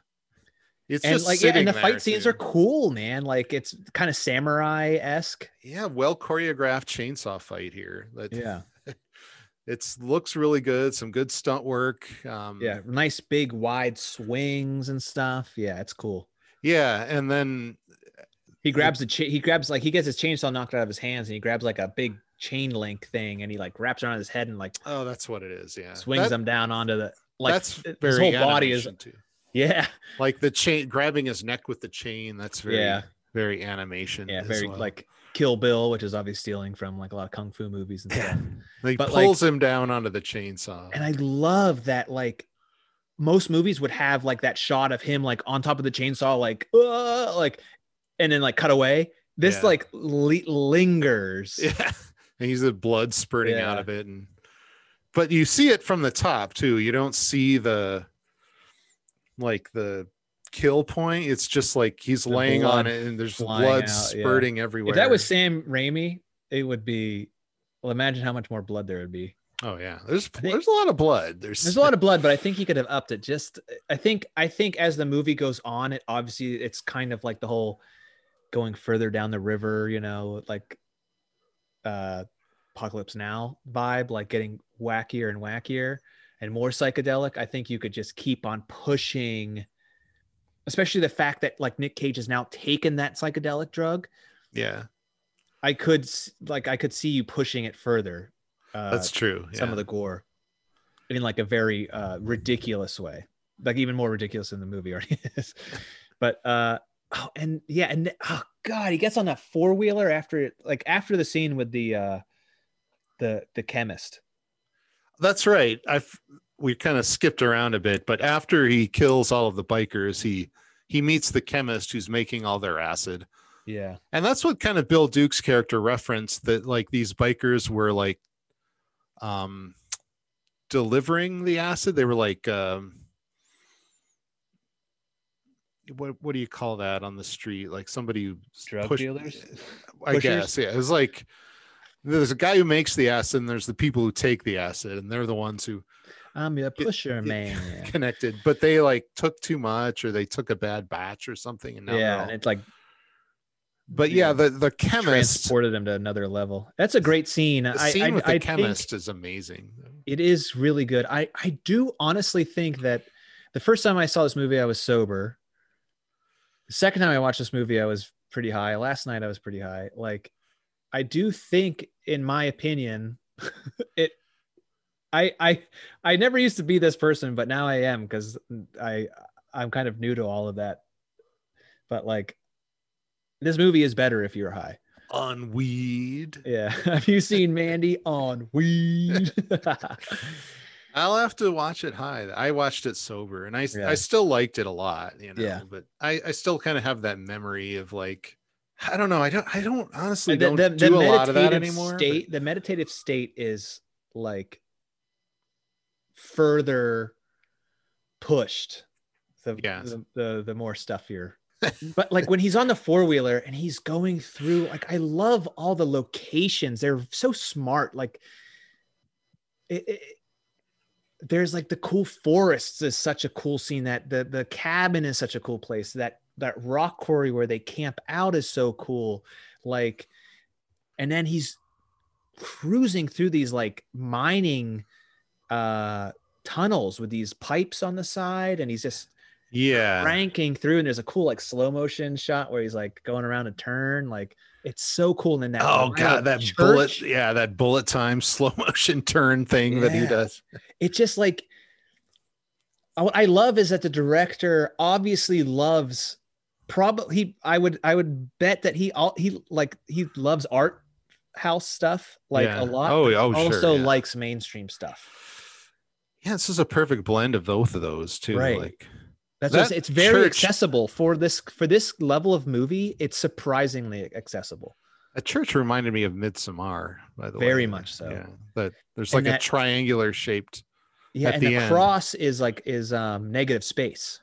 it's and just like yeah, and the fight scenes too. are cool, man. Like it's kind of samurai esque. yeah well choreographed chainsaw fight here that Yeah, it's looks really good some good stunt work um yeah, nice big wide swings and stuff. Yeah, it's cool. yeah and then He grabs the cha- he grabs like he gets his chainsaw knocked out of his hands, and he grabs like a big chain link thing, and he like wraps around his head and like oh that's what it is yeah swings That- them down onto the like that's his very whole body is animation, too. yeah like the chain grabbing his neck with the chain that's very Yeah. very animation yeah very well. like Kill Bill, which is obviously stealing from like a lot of kung fu movies and Yeah. stuff. like but, like- pulls him down onto the chainsaw and I love that like most movies would have like that shot of him like on top of the chainsaw like uh, like and then like cut away. This Yeah. like li- lingers. yeah and he's the blood spurting out of it and but you see it from the top too you don't see the like the kill point it's just like he's laying on it and there's blood out, yeah. spurting everywhere If that was Sam Raimi, it would be well imagine how much more blood there would be. Oh yeah, there's think- there's a lot of blood. There's There's a lot of blood, but I think he could have upped it. Just, I think, I think as the movie goes on, it obviously it's kind of like the whole going further down the river, you know, like uh Apocalypse Now vibe, like getting wackier and wackier and more psychedelic. I think you could just keep on pushing, especially the fact that like Nick Cage has now taken that psychedelic drug. yeah, I could like I could see you pushing it further. Uh, that's true. some of the gore in like a very uh ridiculous way like even more ridiculous than the movie already is but uh oh and yeah and oh god he gets on that four-wheeler after it like after the scene with the uh the the chemist That's right. I've we kind of skipped around a bit, but after he kills all of the bikers, he he meets the chemist who's making all their acid. yeah And that's what kind of Bill Duke's character referenced that like these bikers were like um delivering the acid. They were like um what what do you call that on the street? Like somebody who drug push- dealers I Pushers? guess, yeah. It's like there's a guy who makes the acid and there's the people who take the acid and they're the ones who i'm your pusher man connected, but they like took too much or they took a bad batch or something. And now yeah, all- and it's like but yeah, the the chemist, transported him to another level that's a great scene the scene I, with the I chemist is amazing. it is really good. I I do honestly think that the first time I saw this movie, I was sober. The second time I watched this movie, I was pretty high. Last night, I was pretty high. Like, I do think, in my opinion, it. I I I never used to be this person, but now I am because I I'm kind of new to all of that. But like, this movie is better if you're high. On weed. Yeah. Have you seen Mandy on weed? I'll have to watch it high. I watched it sober and I Yeah. I still liked it a lot, you know. Yeah. But I, I still kind of have that memory of like I don't know. I don't I don't honestly the, don't the- do a lot of that anymore. but- State, the meditative state is like further pushed. The, Yes. the, the the more stuff you're but like when he's on the four wheeler and he's going through like I love all the locations. They're so smart. Like it, it- there's like the cool forests is such a cool scene. That the the cabin is such a cool place. That that rock quarry where they camp out is so cool. Like, and then he's cruising through these like mining uh tunnels with these pipes on the side, and he's just Yeah. ranking through and there's a cool like slow motion shot where he's like going around a turn like it's so cool in that Oh god, that church, bullet, yeah, that bullet time slow motion turn thing that he does. It's just like what i love is that the director obviously loves probably he i would i would bet that he all he like he loves art house stuff like Yeah. a lot Oh, oh, sure, also yeah. likes mainstream stuff Yeah, this is a perfect blend of both of those too. Right. Like that's That it's very church- accessible for this for this level of movie it's surprisingly accessible a church reminded me of Midsommar, by the way. Very much so. Yeah. That there's like that- a triangular shaped. yeah At and the the, cross is like is um negative space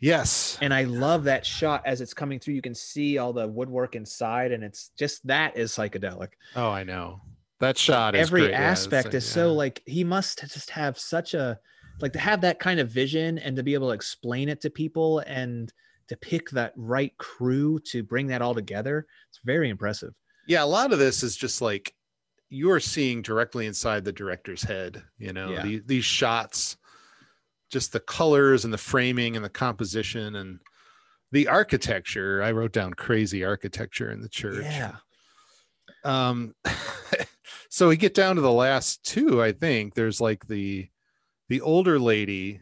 Yes. and I love that shot as it's coming through. You can see all the woodwork inside, and it's just that is psychedelic. Oh, I know. That shot is Every great. Yeah, it's aspect like- is so yeah. like he must just have such a like to have that kind of vision and to be able to explain it to people and to pick that right crew to bring that all together. It's very impressive. yeah, a lot of this is just like you're seeing directly inside the director's head, you know, Yeah. the, these shots, just the colors and the framing and the composition and the architecture. I wrote down crazy architecture in the church. Yeah. um so we get down to the last two i think there's like the the older lady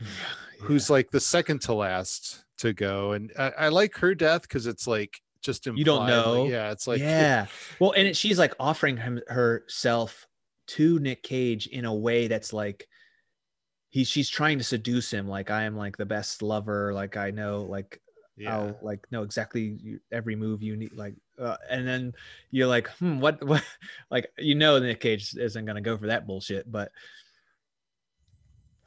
who's like the second to last to go and i, I like her death because it's like just You don't implied, know. yeah it's like yeah. Well, and it, she's like offering him herself to Nick Cage in a way that's like he's she's trying to seduce him. Like I am like the best lover. Like I know like yeah I'll like know exactly you, every move you need. Like uh, and then you're like, hmm, what what? Like you know Nick Cage isn't gonna go for that bullshit, but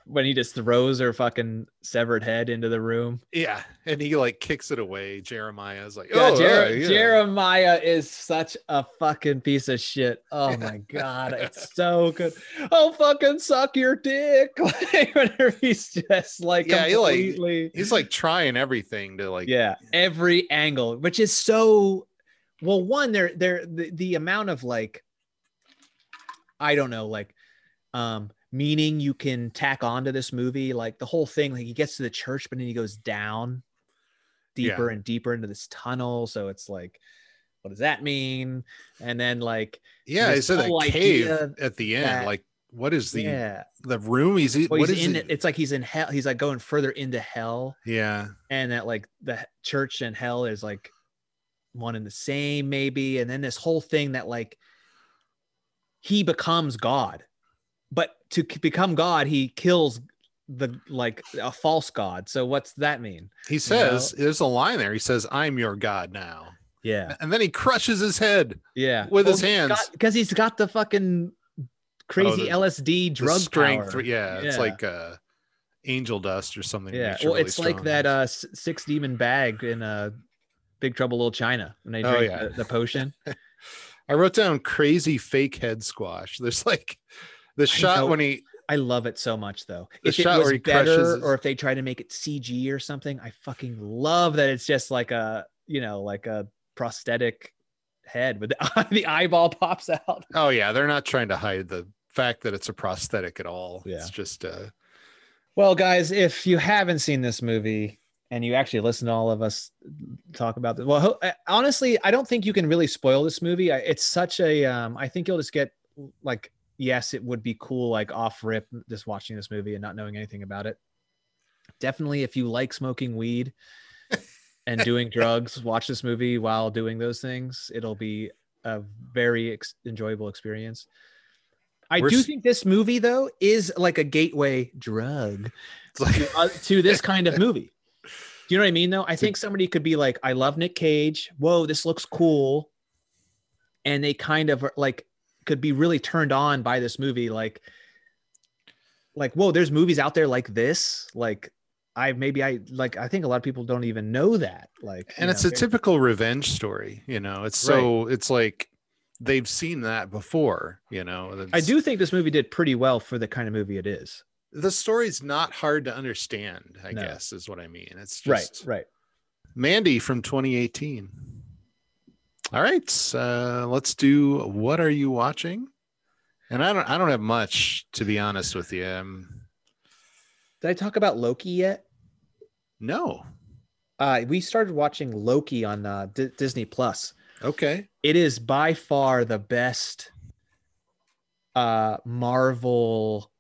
when he just throws her fucking severed head into the room. Yeah, and he like kicks it away. Jeremiah is like, Yeah, oh, Jer- uh, yeah." Jeremiah is such a fucking piece of shit. Oh my god, it's so good. I'll fucking suck your dick. Whenever he's just like Yeah, he, like- He's like trying everything to like. yeah, every angle, which is so. Well, one, there, there, the, the amount of like, I don't know, like, um, meaning you can tack onto this movie, like the whole thing. Like he gets to the church, but then he goes down deeper and deeper into this tunnel. So it's like, what does that mean? And then like, yeah. He's in a cave at the end. that- like, what is the yeah, the room? He's well, what he's is in. it? It's like he's in hell. He's like going further into hell. Yeah, and that like the church and hell is like one and the same maybe and then this whole thing that like he becomes god but to become god he kills the like a false god so what's that mean he says there's a line there. He says, "I'm your god now," yeah and then he crushes his head. yeah With his hands. because he's got the fucking crazy the- lsd drug strength. power. Yeah, it's like uh, angel dust or something. yeah well really it's like that uh six demon bag in uh big trouble little china when they Oh, yeah. the, the potion I wrote down crazy fake head squash. There's like the shot know. when he I love it so much though. The if it shot was where he crushes better his- or if they try to make it CG or something, I fucking love that it's just like a, you know, like a prosthetic head with the, the eyeball pops out. Oh yeah, they're not trying to hide the fact that it's a prosthetic at all. Yeah. It's just uh Well, guys, if you haven't seen this movie and you actually listen to all of us talk about this, well, uh, honestly, I don't think you can really spoil this movie. I- It's such a, um, I think you'll just get like, yes, it would be cool, like off rip, just watching this movie and not knowing anything about it. Definitely, if you like smoking weed and doing drugs, watch this movie while doing those things. It'll be a very ex- enjoyable experience. I We're do s- think this movie, though, is like a gateway drug like to, uh, to this kind of movie. Do you know what I mean? Though I think somebody could be like, "I love Nick Cage. Whoa, this looks cool," and they kind of like could be really turned on by this movie. Like, like, whoa, there's movies out there like this. Like, I maybe I like. I think a lot of people don't even know that. Like, and it's know, a typical revenge story, you know. It's so it's like they've seen that before, you know. I do think this movie did pretty well for the kind of movie it is. the story's not hard to understand, I No. guess is what I mean. It's just right, right. Mandy from 2018. All right, uh, let's do what are you watching? And I don't I don't have much to be honest with you. Um, Did I talk about Loki yet? no. Uh, we started watching Loki on uh, D- Disney Plus. Okay. it is by far the best uh marvel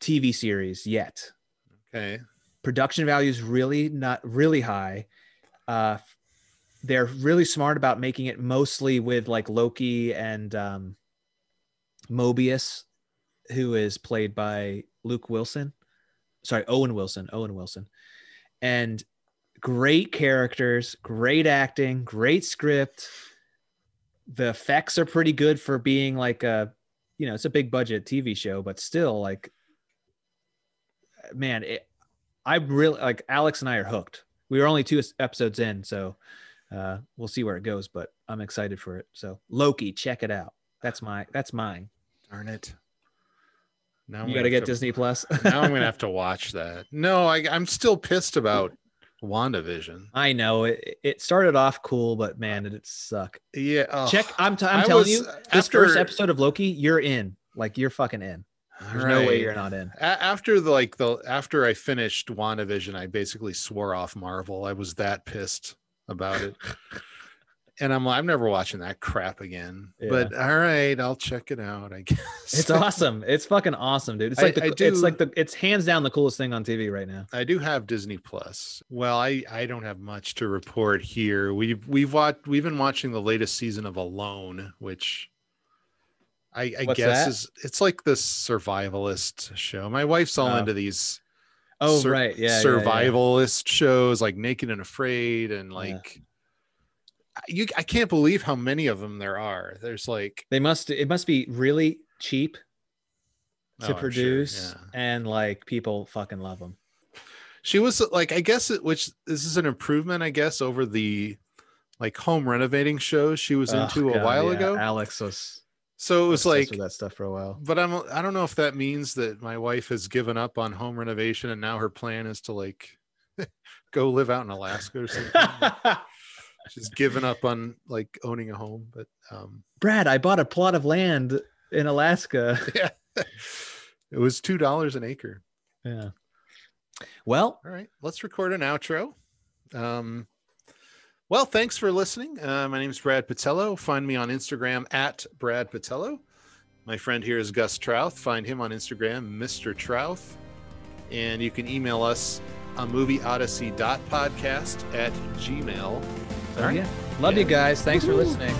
tv series yet Okay. production value is really not really high uh they're really smart about making it mostly with like loki and um mobius who is played by luke wilson. Sorry owen wilson owen wilson. And great characters great acting great script. The effects are pretty good for being like a you know it's a big budget tv show but still like man it, i really like alex and i are hooked. We were only two episodes in so uh we'll see where it goes but i'm excited for it. So loki check it out. That's my that's mine. Darn it. Now I'm you gonna gotta get disney plus? Now I'm gonna have to watch that. No, I, I'm still pissed about WandaVision. i know. It, it started off cool but man did it suck. Yeah. oh, check i'm, t- I'm I telling was- you this first episode of loki you're in. Like you're fucking in. There's no way you're not in. A- after the like the after I finished WandaVision, I basically swore off Marvel. I was that pissed about it. and I'm like, I'm never watching that crap again. But all right, I'll check it out, I guess. It's awesome. It's fucking awesome, dude. It's I- like the, I it's like the it's hands down the coolest thing on TV right now. I do have Disney Plus. Well, I I don't have much to report here. We've we've watched we've been watching the latest season of Alone, which I, I guess that? is it's like this survivalist show. My wife's all Oh. into these Oh sur- right, yeah, yeah, yeah. survivalist shows like Naked and Afraid and Yeah. like you I can't believe how many of them there are. There's like They must it must be really cheap Oh, to sure, produce, yeah. and like people fucking love them. She was like, I guess it, which this is an improvement, I guess, over the like home renovating shows she was oh, into a while ago. Alex was So it was like, with that stuff for a while. but I'm I don't know if that means that my wife has given up on home renovation and now her plan is to like go live out in Alaska or something. She's given up on like owning a home, but um Brad, I bought a plot of land in Alaska. yeah. it was two dollars an acre. Yeah. Well, All right, let's record an outro. Um, well, thanks for listening. Uh, my name is Brad Patello. Find me on Instagram at Brad Patello. My friend here is Gus Trouth. Find him on Instagram, Mr. Trouth. And you can email us a movieodyssey.podcast at gmail. so yeah. Love Yeah. you guys. Thanks for listening.